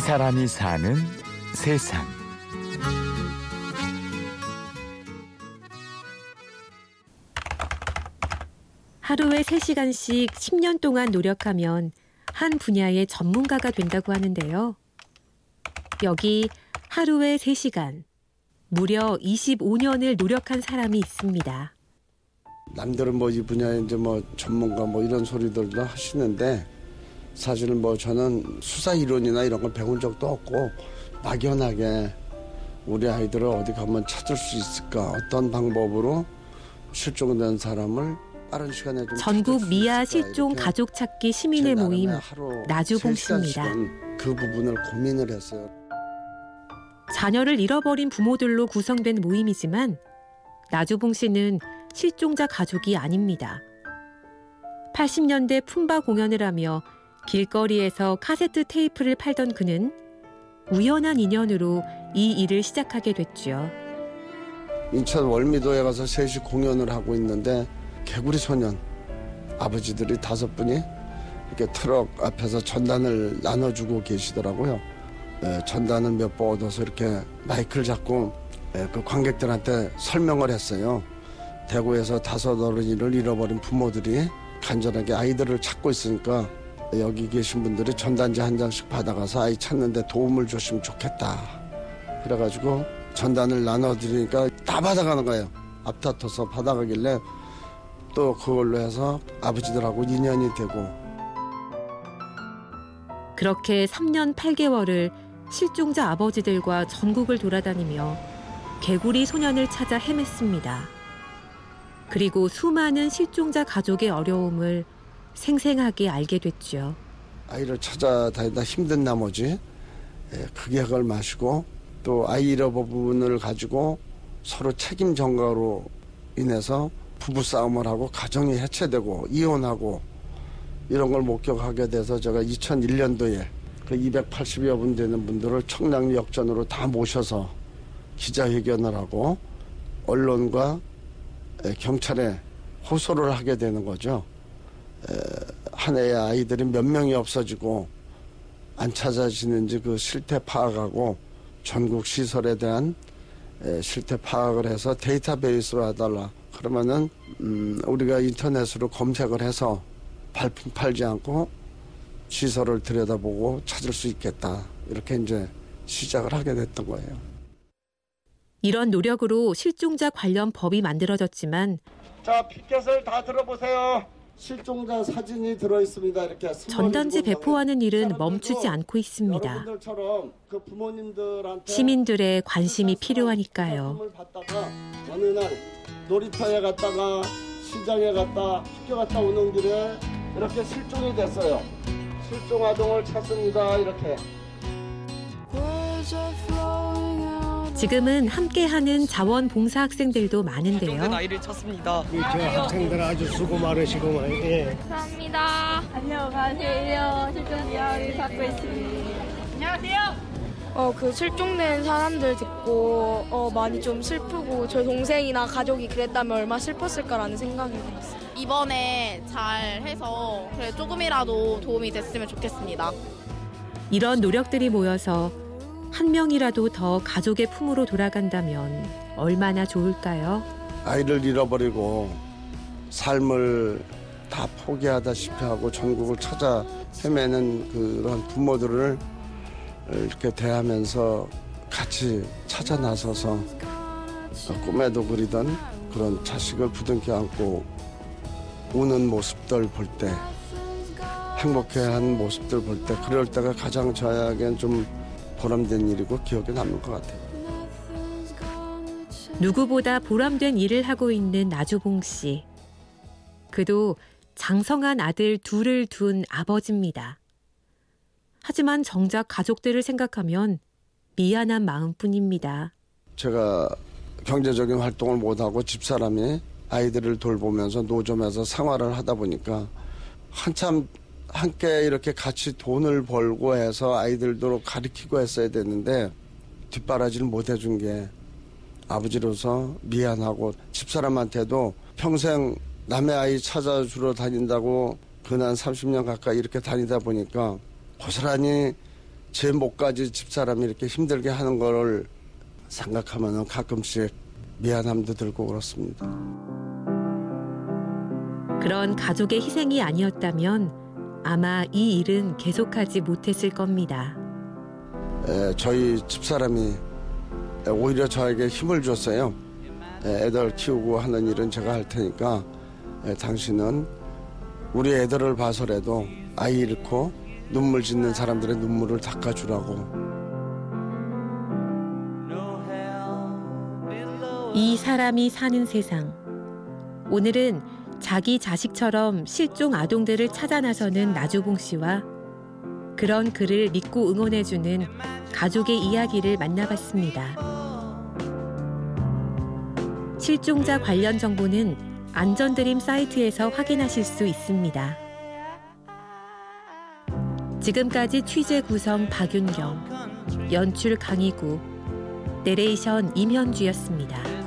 이 사람이 사는 세상. 하루에 3시간씩 10년 동안 노력하면 한 분야의 전문가가 된다고 하는데요. 여기 하루에 3시간, 무려 25년을 노력한 사람이 있습니다. 남들은 뭐 이 분야에 이제 뭐 전문가 뭐 이런 소리들도 하시는데 사실은 뭐 저는 수사 이론이나 이런 걸 배운 적도 없고 막연하게 우리 아이들을 어디 가면 찾을 수 있을까 어떤 방법으로 실종된 사람을 빠른 시간에 좀 전국 미아 실종 가족 찾기 제 시민의 모임 나주봉 씨입니다. 그 부분을 고민을 했어요. 자녀를 잃어버린 부모들로 구성된 모임이지만 나주봉 씨는 실종자 가족이 아닙니다. 80년대 품바 공연을 하며 길거리에서 카세트 테이프를 팔던 그는 우연한 인연으로 이 일을 시작하게 됐죠. 인천 월미도에 가서 셋이 공연을 하고 있는데 개구리 소년 아버지들이 다섯 분이 이렇게 트럭 앞에서 전단을 나눠주고 계시더라고요. 에, 전단을 몇 번 얻어서 이렇게 마이크를 잡고 에, 그 관객들한테 설명을 했어요. 대구에서 다섯 어른이를 잃어버린 부모들이 간절하게 아이들을 찾고 있으니까 여기 계신 분들이 전단지 한 장씩 받아가서 아이 찾는데 도움을 줬으면 좋겠다. 그래가지고 전단을 나눠드리니까 다 받아가는 거예요. 앞다퉈서 받아가길래 또 그걸로 해서 아버지들하고 인연이 되고 그렇게 3년 8개월을 실종자 아버지들과 전국을 돌아다니며 개구리 소년을 찾아 헤맸습니다. 그리고 수많은 실종자 가족의 어려움을 생생하게 알게 됐죠. 아이를 찾아다니다 힘든 나머지 예, 크게 그걸 마시고 또 아이 잃어버분을 가지고 서로 책임 전가로 인해서 부부 싸움을 하고 가정이 해체되고 이혼하고 이런 걸 목격하게 돼서 제가 2001년도에 그 280여 분 되는 분들을 청량리 역전으로 다 모셔서 기자회견을 하고 언론과 에, 경찰에 호소를 하게 되는 거죠. 에, 한 해의 아이들이 몇 명이 없어지고 안 찾아지는지 그 실태 파악하고 전국 시설에 대한 에, 실태 파악을 해서 데이터베이스로 해달라. 그러면은 음, 우리가 인터넷으로 검색을 해서 발품 팔지 않고 시설을 들여다보고 찾을 수 있겠다. 이렇게 이제 시작을 하게 됐던 거예요. 이런 노력으로 실종자 관련 법이 만들어졌지만 자, 피켓을 다 들어보세요. 실종자 사진이 들어 있습니다. 이렇게 전단지 배포하는 일은 멈추지 않고 있습니다. 그 시민들의 관심이 필요하니까요. 어느 날 놀이터에 갔다가 시장에 갔다 학교 갔다 오는 길에 이렇게 실종이 됐어요. 실종 아동을 찾습니다. 이렇게 지금은 함께하는 자원봉사 학생들도 많은데요. 실종된 아이를 찾습니다. 저 학생들 아주 수고 많으시고만 예. 감사합니다. 안녕하세요. 실종 이야기 받고 있습니다. 안녕하세요. 어, 그 실종된 사람들 듣고 어, 많이 좀 슬프고 저 동생이나 가족이 그랬다면 얼마나 슬펐을까라는 생각이 들었어요. 이번에 잘 해서 그래 조금이라도 도움이 됐으면 좋겠습니다. 이런 노력들이 모여서 한 명이라도 더 가족의 품으로 돌아간다면 얼마나 좋을까요? 아이를 잃어버리고 삶을 다 포기하다시피 하고 전국을 찾아 헤매는 그런 부모들을 이렇게 대하면서 같이 찾아 나서서 꿈에도 그리던 그런 자식을 부둥켜 안고 우는 모습들 볼 때 행복해하는 모습들 볼 때 그럴 때가 가장 저에겐 좀 보람된 일이고 기억에 남는 것 같아요. 누구보다 보람된 일을 하고 있는 나주봉 씨. 그도 장성한 아들 둘을 둔 아버지입니다. 하지만 정작 가족들을 생각하면 미안한 마음뿐입니다. 제가 경제적인 활동을 못하고 집사람이 아이들을 돌보면서 노점에서 생활을 하다 보니까 한참 함께 이렇게 같이 돈을 벌고 해서 아이들도 가르치고 했어야 됐는데 뒷바라지를 못 해준 게 아버지로서 미안하고 집사람한테도 평생 남의 아이 찾아주러 다닌다고 근한 30년 가까이 이렇게 다니다 보니까 고스란히 제 목까지 집사람이 이렇게 힘들게 하는 거를 생각하면 가끔씩 미안함도 들고 그렇습니다. 그런 가족의 희생이 아니었다면 아마 이 일은 계속하지 못했을 겁니다. 에, 저희 집사람이 오히려 저에게 힘을 줬어요. 에, 애들 키우고 하는 일은 제가 할 테니까 에, 당신은 우리 애들을 봐서라도 아이 잃고 눈물 짓는 사람들의 눈물을 닦아주라고 이 사람이 사는 세상. 오늘은 자기 자식처럼 실종 아동들을 찾아 나서는 나주봉 씨와 그런 그를 믿고 응원해주는 가족의 이야기를 만나봤습니다. 실종자 관련 정보는 안전드림 사이트에서 확인하실 수 있습니다. 지금까지 취재 구성 박윤경, 연출 강희구, 내레이션 임현주였습니다.